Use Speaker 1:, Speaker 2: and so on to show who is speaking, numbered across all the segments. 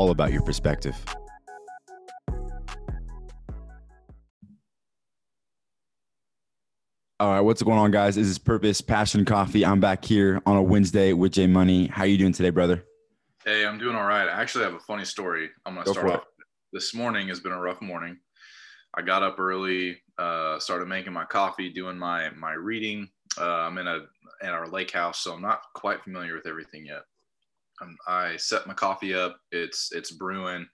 Speaker 1: all about your perspective. All right, what's going on, guys? This is Purpose Passion Coffee. I'm back here on a Wednesday with Jay Money. How you doing today, brother?
Speaker 2: Hey, I'm doing all right. I actually have a funny story. I'm gonna
Speaker 1: Go
Speaker 2: start off. This morning has been a rough morning. I got up early, uh, started making my coffee, doing my my reading. Uh, I'm in a in our lake house, so I'm not quite familiar with everything yet. Um, I set my coffee up. It's it's brewing.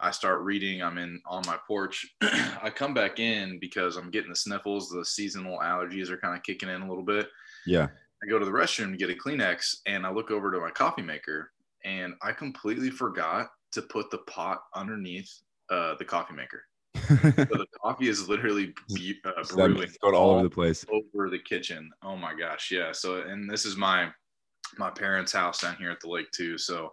Speaker 2: I start reading. I'm in on my porch. I come back in because I'm getting the sniffles. The seasonal allergies are kind of kicking in a little bit.
Speaker 1: Yeah.
Speaker 2: I go to the restroom to get a Kleenex and I look over to my coffee maker and I completely forgot to put the pot underneath uh, the coffee maker. So the coffee is literally bu- uh, brewing
Speaker 1: It's going all over the place.
Speaker 2: over the kitchen. Oh my gosh, yeah. So and this is my my parents' house down here at the lake too. So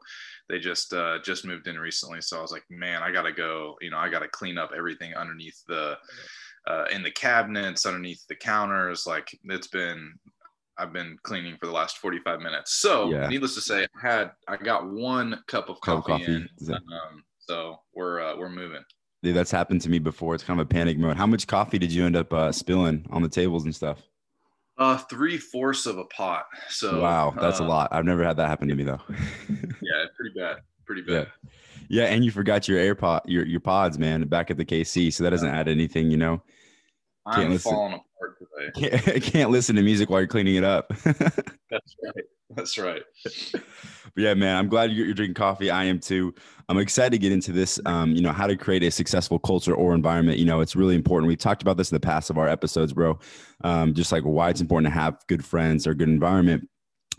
Speaker 2: they just uh, just moved in recently. So I was like, man, I gotta go. You know, I gotta clean up everything underneath the uh, in the cabinets, underneath the counters. Like it's been. I've been cleaning for the last 45 minutes. So,
Speaker 1: Yeah.
Speaker 2: needless to say, I had I got one cup of coffee,
Speaker 1: coffee.
Speaker 2: in.
Speaker 1: That-
Speaker 2: Um, so we're uh, we're moving.
Speaker 1: Dude, that's happened to me before. It's kind of a panic mode. How much coffee did you end up uh, spilling on the tables and stuff?
Speaker 2: Uh, three fourths of a pot. So
Speaker 1: wow, that's a
Speaker 2: uh,
Speaker 1: lot. I've never had that happen to me though.
Speaker 2: Yeah, pretty bad. Pretty bad.
Speaker 1: yeah, yeah, and you forgot your AirPod, your your pods, man, back at the KC. So that doesn't add anything, you know. Can't
Speaker 2: I'm
Speaker 1: listen.
Speaker 2: falling.
Speaker 1: Can't, can't listen to music while you're cleaning it up.
Speaker 2: That's right. That's right.
Speaker 1: But yeah, man, I'm glad you're, you're drinking coffee. I am too. I'm excited to get into this. Um, you know, how to create a successful culture or environment. You know, it's really important. We've talked about this in the past of our episodes, bro. Um, just like why it's important to have good friends or good environment.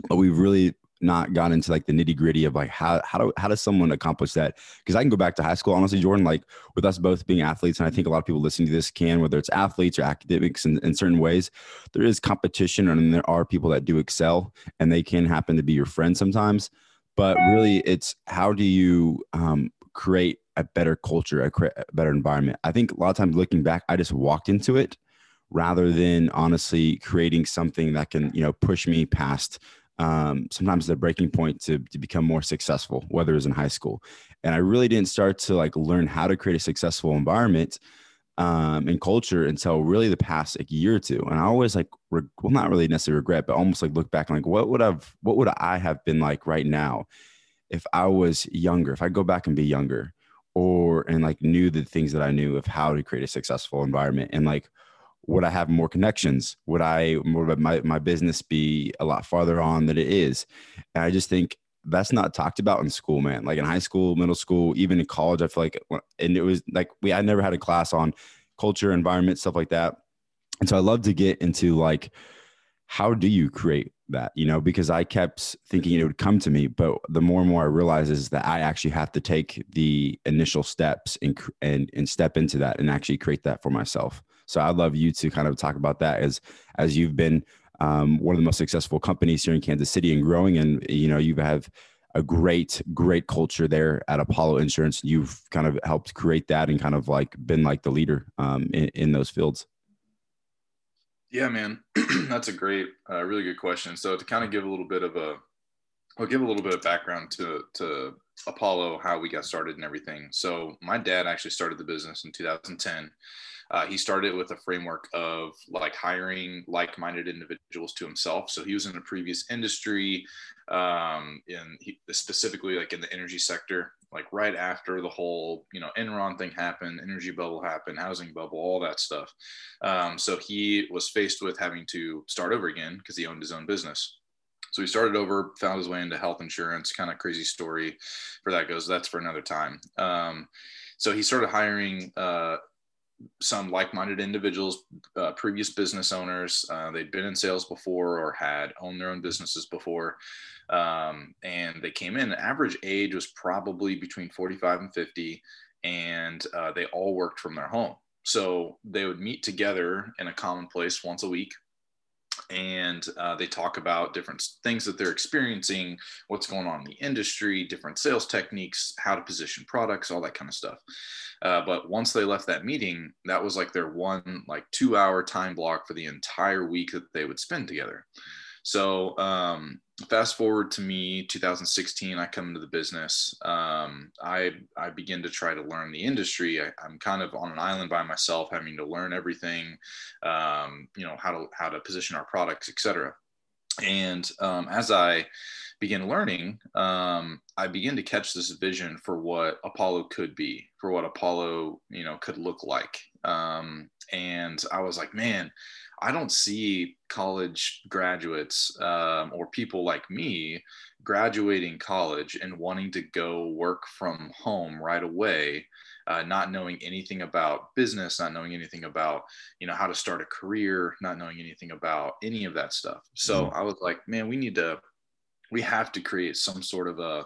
Speaker 1: But we've really not gotten into like the nitty gritty of like how how do how does someone accomplish that? Because I can go back to high school, honestly, Jordan. Like with us both being athletes, and I think a lot of people listening to this can, whether it's athletes or academics in, in certain ways, there is competition, and there are people that do excel, and they can happen to be your friend sometimes but really it's how do you um, create a better culture a, a better environment i think a lot of times looking back i just walked into it rather than honestly creating something that can you know push me past um, sometimes the breaking point to, to become more successful whether it was in high school and i really didn't start to like learn how to create a successful environment um, and culture until really the past like year or two. And I always like, re- well, not really necessarily regret, but almost like look back and like, what would have, what would I have been like right now if I was younger, if I go back and be younger or, and like knew the things that I knew of how to create a successful environment and like, would I have more connections? Would I, would my, my business be a lot farther on than it is? And I just think that's not talked about in school, man. Like in high school, middle school, even in college, I feel like, and it was like we, I never had a class on culture, environment, stuff like that. And so I love to get into like, how do you create that? You know, because I kept thinking it would come to me, but the more and more I realize is that I actually have to take the initial steps and and and step into that and actually create that for myself. So I'd love you to kind of talk about that as as you've been um, one of the most successful companies here in Kansas City and growing, and you know you have a great great culture there at Apollo Insurance. You've kind of helped create that and kind of like been like the leader um, in, in those fields.
Speaker 2: Yeah, man, that's a great, uh, really good question. So to kind of give a little bit of a, I'll give a little bit of background to to Apollo, how we got started and everything. So my dad actually started the business in 2010. Uh, he started with a framework of like hiring like-minded individuals to himself. So he was in a previous industry, um, in he, specifically like in the energy sector. Like right after the whole, you know, Enron thing happened, energy bubble happened, housing bubble, all that stuff. Um, so he was faced with having to start over again because he owned his own business. So he started over, found his way into health insurance. Kind of crazy story for that goes. That's for another time. Um, so he started hiring uh, some like-minded individuals, uh, previous business owners. Uh, they'd been in sales before or had owned their own businesses before, um, and they came in. Average age was probably between 45 and 50, and uh, they all worked from their home. So they would meet together in a common place once a week and uh, they talk about different things that they're experiencing, what's going on in the industry, different sales techniques, how to position products, all that kind of stuff. Uh, but once they left that meeting, that was like their one like two hour time block for the entire week that they would spend together. So um, fast forward to me 2016 i come into the business. Um, i i begin to try to learn the industry. I, am kind of on an island by myself having to learn everything um, you know how to how to position our products etc and um, as i begin learning um, i begin to catch this vision for what apollo could be for what apollo you know could look like. Um, and i was like man I don't see college graduates um, or people like me graduating college and wanting to go work from home right away, uh, not knowing anything about business, not knowing anything about you know how to start a career, not knowing anything about any of that stuff. So mm-hmm. I was like, man, we need to, we have to create some sort of a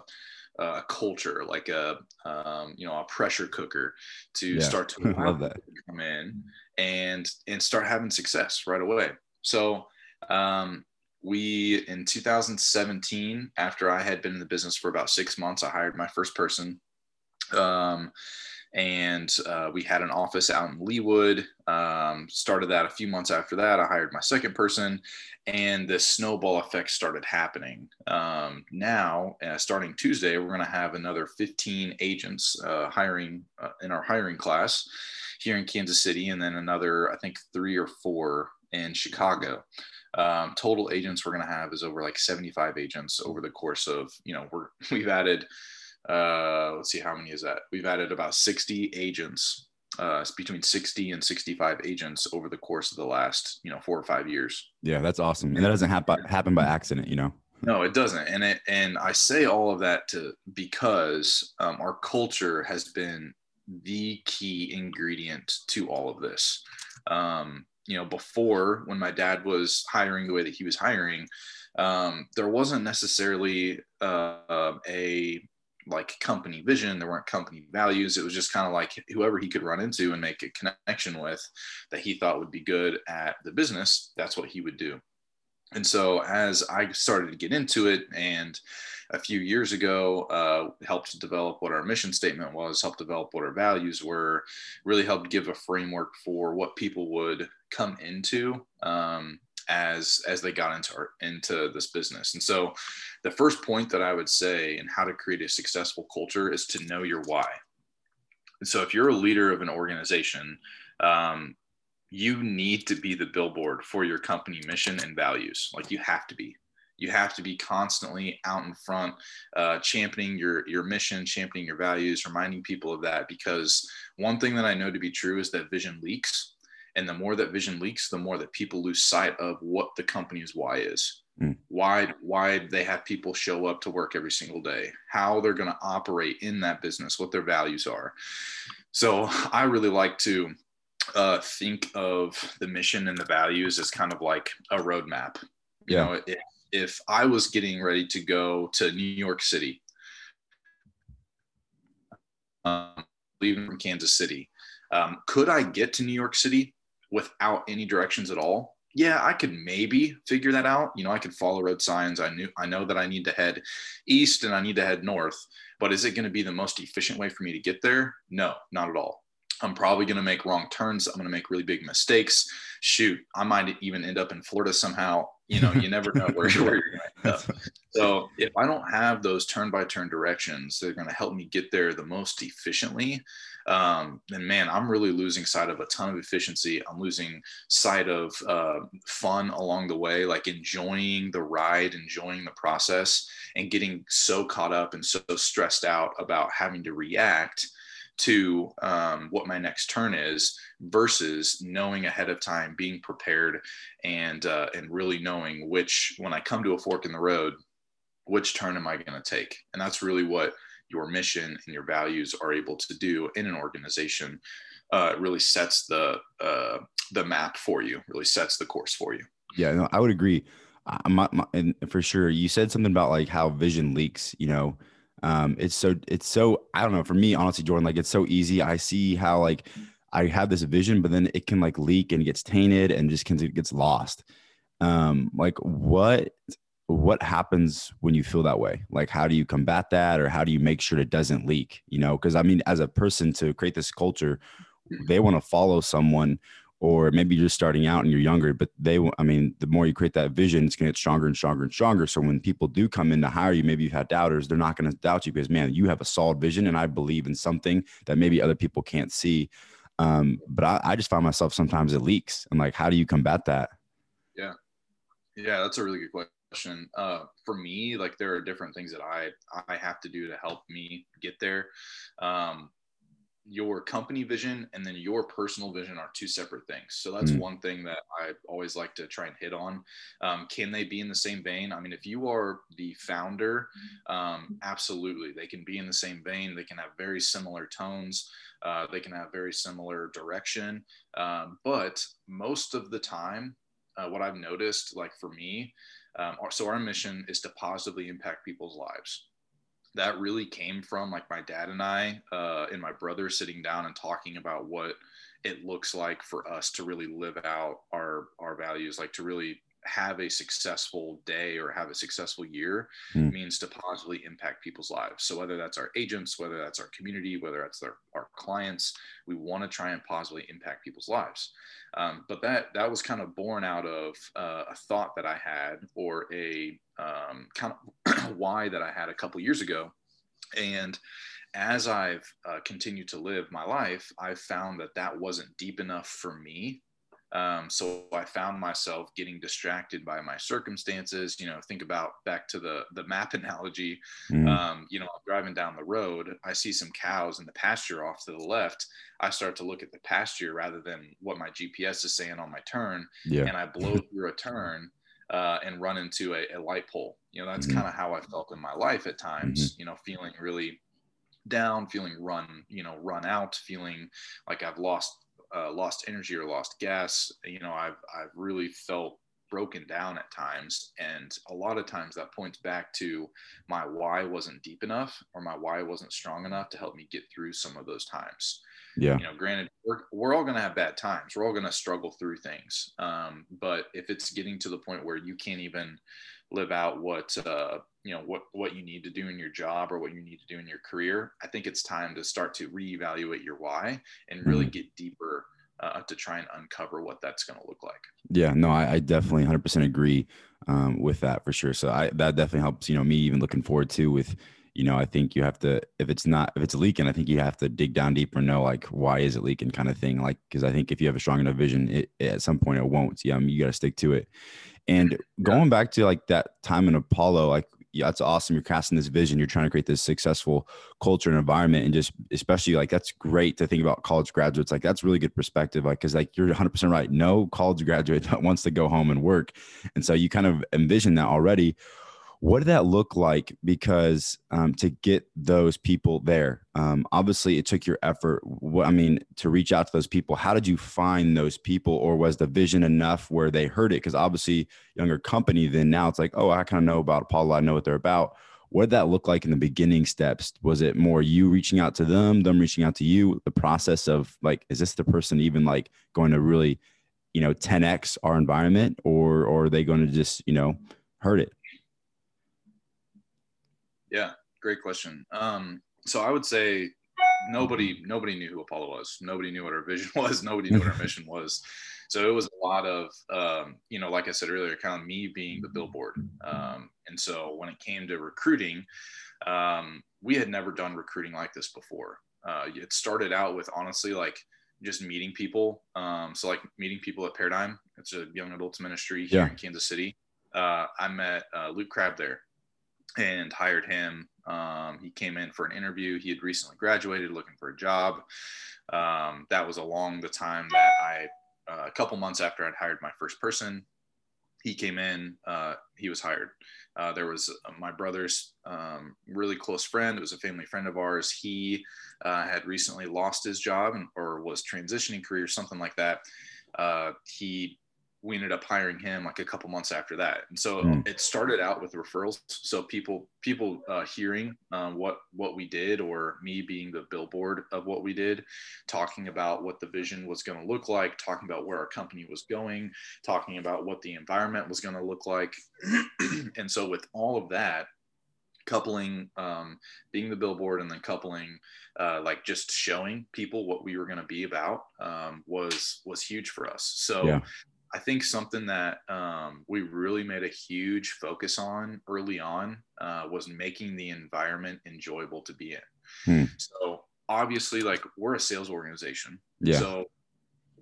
Speaker 2: a culture, like a um, you know a pressure cooker, to yeah. start to come in and and start having success right away. So um, we in 2017, after I had been in the business for about six months, I hired my first person. Um, and uh, we had an office out in Leawood. Um, started that a few months after that. I hired my second person, and the snowball effect started happening. Um, now, uh, starting Tuesday, we're going to have another 15 agents uh, hiring uh, in our hiring class here in Kansas City, and then another, I think, three or four in Chicago. Um, total agents we're going to have is over like 75 agents over the course of, you know, we're we've added uh, let's see how many is that? We've added about 60 agents uh, between 60 and 65 agents over the course of the last you know four or five years.
Speaker 1: Yeah that's awesome. And that doesn't happen happen by accident you know?
Speaker 2: No it doesn't. And it and i say all of that to because um, our culture has been the key ingredient to all of this. Um, you know before when my dad was hiring the way that he was hiring um, there wasn't necessarily uh, a like company vision. There weren't company values. It was just kind of like whoever he could run into and make a connection with that he thought would be good at the business that's what he would do. And so as i started to get into it and a few years ago uh, helped develop what our mission statement was helped develop what our values were really helped give a framework for what people would come into um, as as they got into our, into this business. And so, the first point that I would say in how to create a successful culture is to know your why. And so, if you're a leader of an organization, um, you need to be the billboard for your company mission and values. Like you have to be. You have to be constantly out in front, uh, championing your your mission, championing your values, reminding people of that. Because one thing that I know to be true is that vision leaks and the more that vision leaks, the more that people lose sight of what the company's why is. Mm. Why why they have people show up to work every single day, how they're going to operate in that business, what their values are. So I really like to uh, think of the mission and the values as kind of like a roadmap. You yeah. know, if, if I was getting ready to go to New York City, um, leaving from Kansas City, um, could I get to New York City without any directions at all yeah i could maybe figure that out. You know i could follow road signs. I knew i know that i need to head east and i need to head north but is it going to be the most efficient way for me to get there? No not at all. I'm probably going to make wrong turns. I'm going to make really big mistakes. Shoot i might even end up in florida somehow you know you never know where, where you're going to end up so if i don't have those turn by turn directions they're going to help me get there the most efficiently um, then man, I'm really losing sight of a ton of efficiency. I'm losing sight of uh, fun along the way, like enjoying the ride, enjoying the process, and getting so caught up and so stressed out about having to react to um, what my next turn is versus knowing ahead of time, being prepared, and uh, and really knowing which when I come to a fork in the road, which turn am I going to take? And that's really what your mission and your values are able to do in an organization uh, really sets the uh, the map for you really sets the course for you.
Speaker 1: Yeah no, i would agree. My, my, and for sure you said something about like how vision leaks you know um, it's so it's so i don't know for me honestly jordan like it's so easy. I see how like i have this vision but then it can like leak and gets tainted and just can, gets lost. Um like what what happens when you feel that way? Like how do you combat that or how do you make sure it doesn't leak you know? Because i mean as a person to create this culture they want to follow someone or maybe you're just starting out and you're younger, but they, I mean, the more you create that vision, it's going to get stronger and stronger and stronger. So when people do come in to hire you, maybe you've had doubters, they're not going to doubt you because, man, you have a solid vision and I believe in something that maybe other people can't see. Um, but I, I just find myself sometimes it leaks. I'm like, how do you combat that?
Speaker 2: Yeah. Yeah, that's a really good question. Uh, for me, like there are different things that I I have to do to help me get there. Um, your company vision and then your personal vision are two separate things. So that's mm one thing that I always like to try and hit on. Um, can they be in the same vein? I mean, if you are the founder, um, absolutely, they can be in the same vein. They can have very similar tones. Uh, they can have very similar direction. Um, but most of the time, uh, what I've noticed, like for me, um, so our mission is to positively impact people's lives that really came from like my dad and I uh, and my brother sitting down and talking about what it looks like for us to really live out our our values, like to really have a successful day or have a successful year mm. means to positively impact people's lives. So whether that's our agents, whether that's our community, whether that's their, our clients, we want to try and positively impact people's lives. Um, but that that was kind of born out of uh, a thought that I had or a um, kind of why that I had a couple years ago. And as I've uh, continued to live my life, I've found that that wasn't deep enough for me um, so I found myself getting distracted by my circumstances. You know, think about back to the the map analogy. Mm. Um, you know, I'm driving down the road, I see some cows in the pasture off to the left. I start to look at the pasture rather than what my GPS is saying on my turn, yeah. and I blow through a turn. Uh, and run into a, a, light pole. You know, that's mm-hmm. kind of how I felt in my life at times. Mm-hmm. You know, feeling really down, feeling run, you know, run out, feeling like I've lost uh, lost energy or lost gas, you know, I've I've really felt broken down at times, and a lot of times that points back to my why wasn't deep enough or my why wasn't strong enough to help me get through some of those times. Yeah, you know, granted, we're we're all gonna have bad times. We're all gonna struggle through things. Um, but if it's getting to the point where you can't even live out what uh, you know what what you need to do in your job or what you need to do in your career i think it's time to start to reevaluate your why and really mm-hmm. get deeper uh, to try and uncover what that's going to look like.
Speaker 1: Yeah no i, I definitely 100% agree um, with that for sure. So i that definitely helps you know me even looking forward to with you know i think you have to if it's not if it's leaking i think you have to dig down deeper and know like why is it leaking kind of thing like because i think if you have a strong enough vision it, it, at some point it won't. Yeah I mean, you got to stick to it and going back to like that time in Apollo, like yeah, that's awesome. You're casting this vision. You're trying to create this successful culture and environment, and just especially like that's great to think about college graduates. Like that's really good perspective. Like because like you're 100 percent right. No college graduate wants to go home and work, and so you kind of envision that already what did that look like? Because um, to get those people there um, obviously it took your effort. What, i mean to reach out to those people how did you find those people? Or was the vision enough where they heard it? Because obviously younger company then now it's like oh i kind of know about apollo. I know what they're about. What did that look like in the beginning steps? Was it more you reaching out to them them reaching out to you? The process of like is this the person even like going to really you know 10x our environment? Or or are they going to just you know hurt it
Speaker 2: yeah, great question. Um, so I would say nobody nobody knew who Apollo was. Nobody knew what our vision was. Nobody knew what our mission was. So it was a lot of um, you know, like I said earlier, kind of me being the billboard. Um, and so when it came to recruiting, um, we had never done recruiting like this before. Uh, it started out with honestly like just meeting people. Um, so like meeting people at Paradigm. It's a young adults ministry here yeah. in Kansas City. Uh, I met uh, Luke Crab there and hired him. Um, he came in for an interview. He had recently graduated, looking for a job. Um, that was along the time that I, uh, a couple months after I'd hired my first person, he came in. Uh, he was hired. Uh, there was uh, my brother's um, really close friend. It was a family friend of ours. He uh, had recently lost his job and, or was transitioning career, something like that. Uh, he we ended up hiring him like a couple months after that and so mm. it started out with referrals so people people uh, hearing um, what what we did or me being the billboard of what we did talking about what the vision was going to look like talking about where our company was going talking about what the environment was going to look like and so with all of that coupling um, being the billboard and then coupling uh, like just showing people what we were going to be about um, was was huge for us so yeah. I think something that um, we really made a huge focus on early on uh, was making the environment enjoyable to be in hmm. so obviously like we're a sales organization yeah. so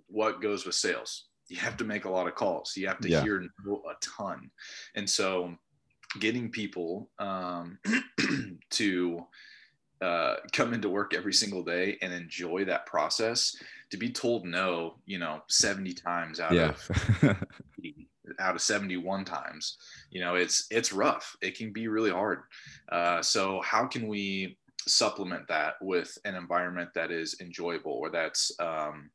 Speaker 2: what goes with sales you have to make a lot of calls you have to yeah. hear a ton and so getting people um, to uh, come into work every single day and enjoy that process to be told no you know 70 times out yeah. of out of 71 times you know it's it's rough. It can be really hard. Uh, so how can we supplement that with an environment that is enjoyable or that's um,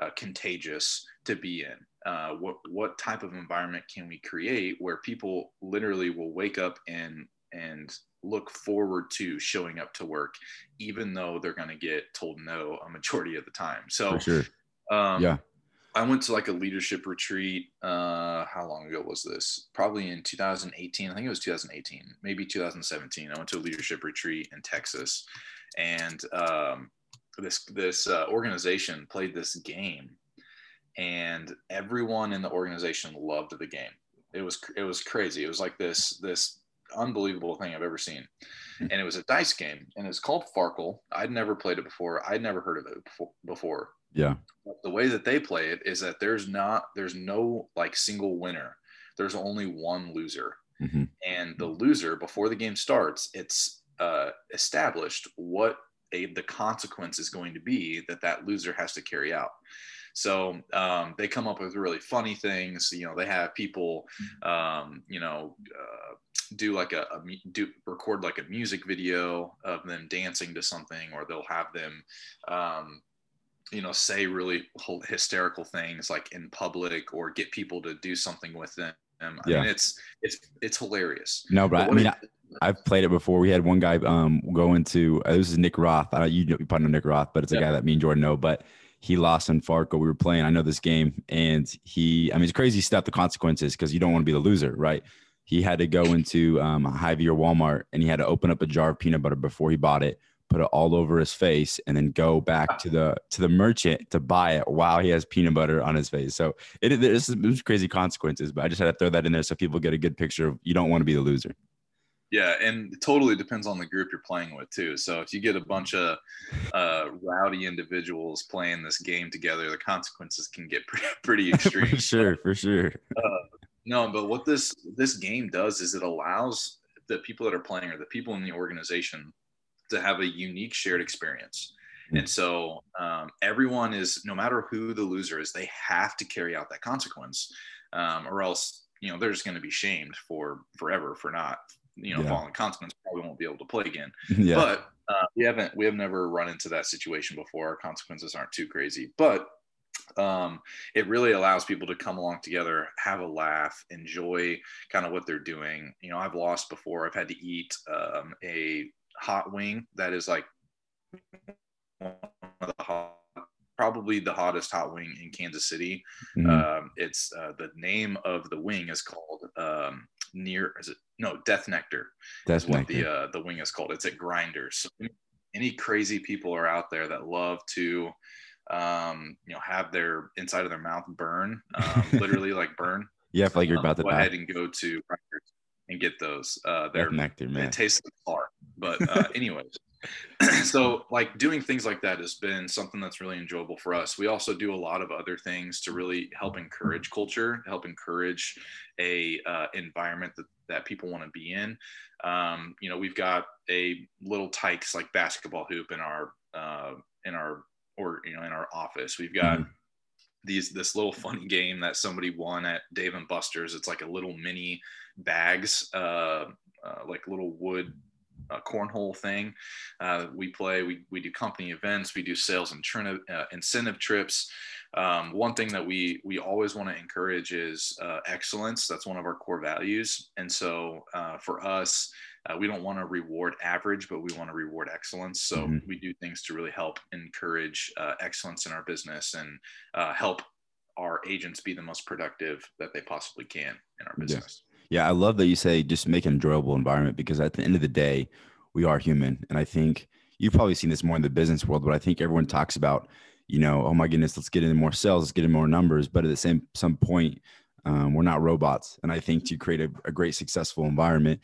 Speaker 2: uh, contagious to be in? Uh, what what type of environment can we create where people literally will wake up and and look forward to showing up to work even though they're going to get told no a majority of the time so
Speaker 1: sure. um, yeah
Speaker 2: i went to like a leadership retreat uh, how long ago was this probably in 2018 i think it was 2018 maybe 2017 i went to a leadership retreat in texas and um, this this uh, organization played this game and everyone in the organization loved the game. It was it was crazy. It was like this this unbelievable thing I've ever seen. Hmm. And it was a dice game and it's called Farkle. I'd never played it before. I'd never heard of it before.
Speaker 1: Yeah.
Speaker 2: But the way that they play it is that there's not there's no like single winner. There's only one loser. Mm-hmm. And the loser before the game starts, it's uh, established what a, the consequence is going to be that that loser has to carry out. So um, they come up with really funny things. You know, they have people, um, you know, uh, do like a, a, do record like a music video of them dancing to something, or they'll have them, um, you know, say really hysterical things like in public, or get people to do something with them. I yeah. mean, it's it's it's hilarious.
Speaker 1: No, but, but I mean, it, I've played it before. We had one guy um go into uh, this is Nick Roth. I don't you, you probably know Nick Roth, but it's a guy that me and Jordan know. But he lost in Farkle. We were playing. I know this game, and he. I mean, it's crazy stuff. The consequences because you don't want to be the loser, right? He had to go into um, Hy-Vee or Walmart, and he had to open up a jar of peanut butter before he bought it, put it all over his face, and then go back to the to the merchant to buy it while he has peanut butter on his face. So it, it, crazy consequences, but I just had to throw that in there so people get a good picture of you don't want to be the loser.
Speaker 2: Yeah, and it totally depends on the group you're playing with too. So if you get a bunch of uh, rowdy individuals playing this game together, the consequences can get pretty, pretty extreme.
Speaker 1: for sure, for sure. Uh,
Speaker 2: no, but what this this game does is it allows the people that are playing or the people in the organization to have a unique shared experience. Mm. And so um, everyone is, no matter who the loser is, they have to carry out that consequence, um, or else you know they're just going to be shamed for forever for not you know, yeah. following consequence, probably won't be able to play again. Yeah. But uh, we haven't we have never run into that situation before. Our consequences aren't too crazy, but um, it really allows people to come along together, have a laugh, enjoy kind of what they're doing. You know, I've lost before. I've had to eat um, a hot wing that is like one of the hot probably the hottest hot wing in Kansas City. Mm-hmm. Um, it's uh, the name of the wing is called um, near is it no death nectar
Speaker 1: that's
Speaker 2: what the uh, the wing is called. It's at grinders so any crazy people are out there that love to um you know have their inside of their mouth burn um, literally like burn.
Speaker 1: Yeah like you're um, about to
Speaker 2: go die. ahead and go to grinders and get those. Uh they're death nectar man. it tastes like far but uh anyways so like doing things like that has been something that's really enjoyable for us. We also do a lot of other things to really help encourage culture help encourage a uh, environment that, that people want to be in. Um, you know we've got a little tykes like basketball hoop in our uh, in our or you know in our office. We've got mm-hmm. these this little funny game that somebody won at dave and buster's. It's like a little mini bags uh, uh like little wood uh, cornhole thing. Uh, we play, we, we do company events, we do sales and trin- uh, incentive trips. Um, one thing that we we always want to encourage is uh, excellence. That's one of our core values. And so uh, for us, uh, we don't want to reward average, but we want to reward excellence. So mm-hmm. we do things to really help encourage excellence in our business and help our agents be the most productive that they possibly can in our business.
Speaker 1: Yeah, I love that you say just make an enjoyable environment because at the end of the day, we are human. And I think you've probably seen this more in the business world, but I think everyone talks about, you know, oh my goodness, let's get in more sales, let's get in more numbers. But at the same some point, um, we're not robots. And I think to create a, a great successful environment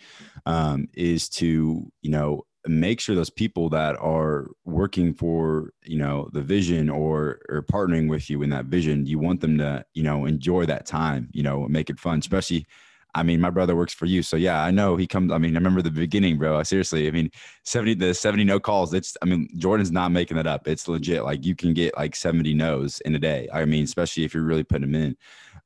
Speaker 1: um, is to, you know, make sure those people that are working for you know the vision or or partnering with you in that vision you want them to you know enjoy that time you know make it fun especially I mean, my brother works for you. So yeah, I know he comes. I mean, I remember the beginning, bro. Seriously. I mean, 70, the 70 no calls. It's, I mean, Jordan's not making that up. It's legit. Like you can get like 70 no's in a day. I mean, especially if you're really putting them in.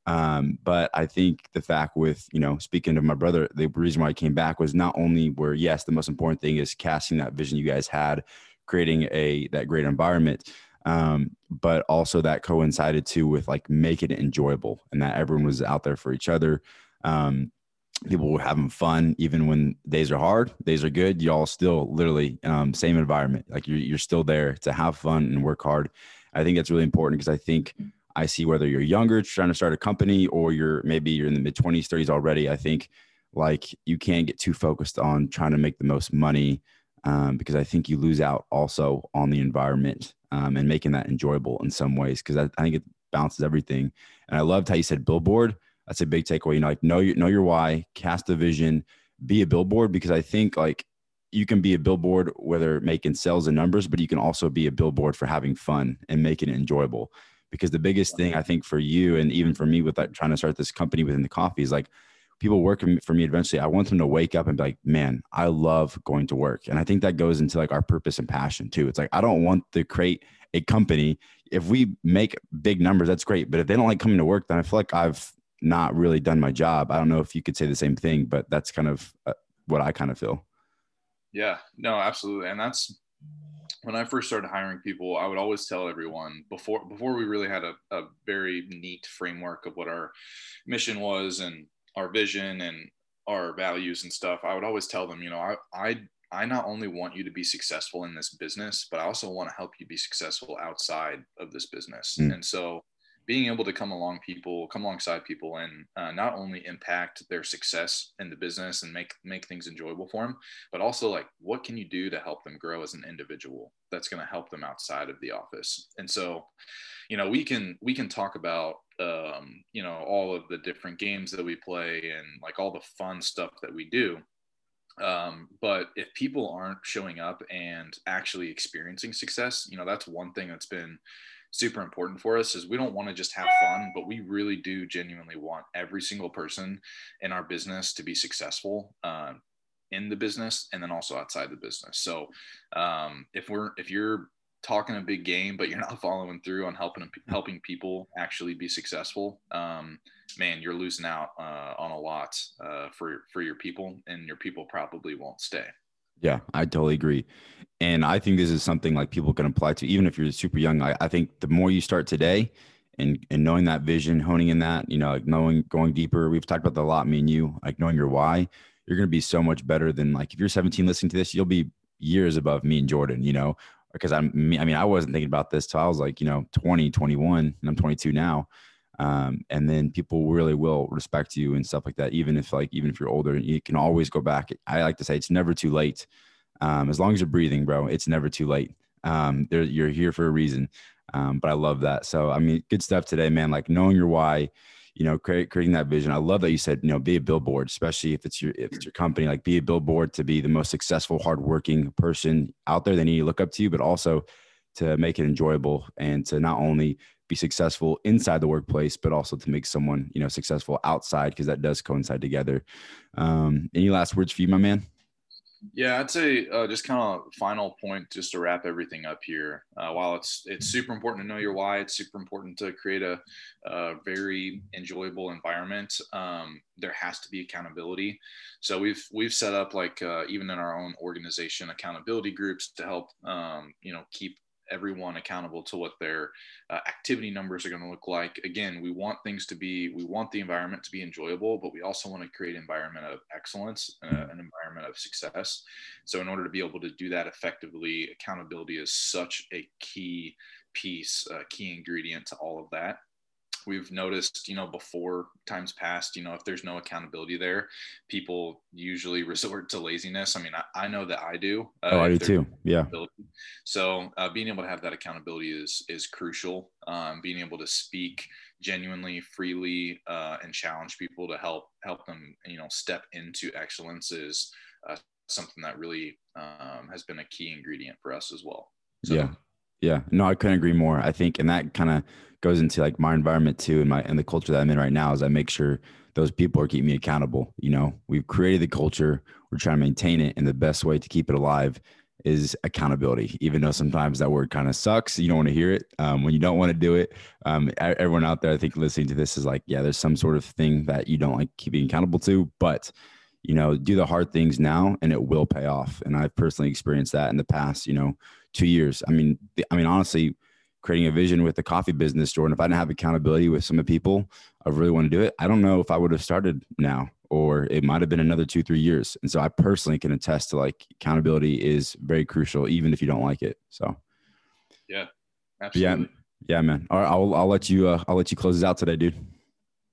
Speaker 1: Um, but I think the fact with, you know, speaking to my brother, the reason why I came back was not only where, yes, the most important thing is casting that vision you guys had, creating a, that great environment. Um, but also that coincided too with like making it enjoyable and that everyone was out there for each other. Um, people were having fun even when days are hard days are good y'all still literally um, same environment like you're, you're still there to have fun and work hard i think that's really important because i think I see whether you're younger, trying to start a company, or you're maybe you're in the mid 20s, 30s already. I think like you can't get too focused on trying to make the most money um, because I think you lose out also on the environment um, and making that enjoyable in some ways because I, I, think it balances everything. And I loved how you said billboard. That's a big takeaway. You know, like know your know your why, cast a vision, be a billboard because I think like you can be a billboard whether making sales and numbers, but you can also be a billboard for having fun and making it enjoyable because the biggest thing I think for you and even for me with like trying to start this company within the coffee is like people working for me eventually I want them to wake up and be like, man, I love going to work. And I think that goes into like our purpose and passion too. It's like I don't want to create a company. If we make big numbers, that's great. But if they don't like coming to work, then I feel like I've not really done my job. I don't know if you could say the same thing, but that's kind of uh, what I kind of feel.
Speaker 2: Yeah, no, absolutely. And that's when I first started hiring people, I would always tell everyone before before we really had a, a very neat framework of what our mission was and our vision and our values and stuff. I would always tell them, you know, I I I not only want you to be successful in this business, but I also want to help you be successful outside of this business. Mm. And so being able to come along people come alongside people and uh, not only impact their success in the business and make make things enjoyable for them but also like what can you do to help them grow as an individual that's going to help them outside of the office? And so you know we can we can talk about um, you know all of the different games that we play and like all the fun stuff that we do um, but if people aren't showing up and actually experiencing success you know that's one thing that's been super important for us is we don't want to just have fun but we really do genuinely want every single person in our business to be successful uh, in the business and then also outside the business. So um, if we're if you're talking a big game but you're not following through on helping helping people actually be successful um, man you're losing out uh, on a lot uh, for for your people and your people probably won't stay
Speaker 1: yeah, I totally agree. And I think this is something like people can apply to, even if you're super young. I, I think the more you start today and, and knowing that vision, honing in that, you know, like knowing, going deeper, we've talked about that a lot, me and you, like knowing your why, you're to be so much better than like, if you're 17 listening to this, you'll be years above me and Jordan, you know, because I'm, I mean, I wasn't thinking about this till I was like, you know, 20, 21 and I'm 22 now um, and then people really will respect you and stuff like that even if like even if you're older you can always go back. I like to say it's never too late. Um, as long as you're breathing bro it's never too late. Um, you're here for a reason. Um, but i love that. So i mean good stuff today man. Like knowing your why you know create, creating that vision. I love that you said you know be a billboard especially if it's your if it's your company like be a billboard to be the most successful hardworking person out there. They need to look up to you but also to make it enjoyable and to not only be successful inside the workplace, but also to make someone, you know, successful outside because that does coincide together. Um, any last words for you, my man?
Speaker 2: Yeah, I'd say uh, just kind of final point, just to wrap everything up here. Uh, while it's it's super important to know your why, it's super important to create a, a very enjoyable environment. Um, there has to be accountability. So we've we've set up like uh, even in our own organization accountability groups to help um, you know keep everyone accountable to what their uh, activity numbers are going to look like. Again, we want things to be, we want the environment to be enjoyable, but we also want to create an environment of excellence, uh, an environment of success. So, in order to be able to do that effectively, accountability is such a key piece, a key ingredient to all of that. We've noticed, you know, before times past, you know, if there's no accountability there, people usually resort to laziness. I mean, I, I know that I do.
Speaker 1: Uh, oh, I do too. Yeah.
Speaker 2: So uh, being able to have that accountability is is crucial. Um, being able to speak genuinely, freely, uh, and challenge people to help help them, you know, step into excellence is uh, something that really um, has been a key ingredient for us as well.
Speaker 1: So, yeah. Yeah. No, I couldn't agree more. I think, and that kind of goes into like my environment too, and my and the culture that I'm in right now is I make sure those people are keeping me accountable. You know, we've created the culture, we're trying to maintain it, and the best way to keep it alive is accountability. Even though sometimes that word kind of sucks, you don't want to hear it. Um, when you don't want to do it, um, everyone out there, I think listening to this is like, yeah, there's some sort of thing that you don't like keeping accountable to, but you know, do the hard things now and it will pay off. And I've personally experienced that in the past, you know, two years. I mean, I mean, honestly, creating a vision with the coffee business, Jordan, if I didn't have accountability with some of the people, I really want to do it. I don't know if I would have started now or it might have been another two, three years. And so I personally can attest to like accountability is very crucial, even if you don't like it. So,
Speaker 2: yeah, absolutely.
Speaker 1: Yeah, yeah, man. All right, I'll, I'll let you, uh, I'll let you close this out today, dude.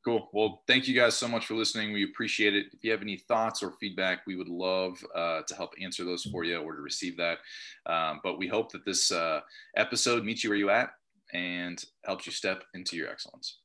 Speaker 2: Cool. Well, thank you guys so much for listening. We appreciate it. If you have any thoughts or feedback, we would love uh, to help answer those for you or to receive that. Um, but we hope that this uh, episode meets you where you at and helps you step into your excellence.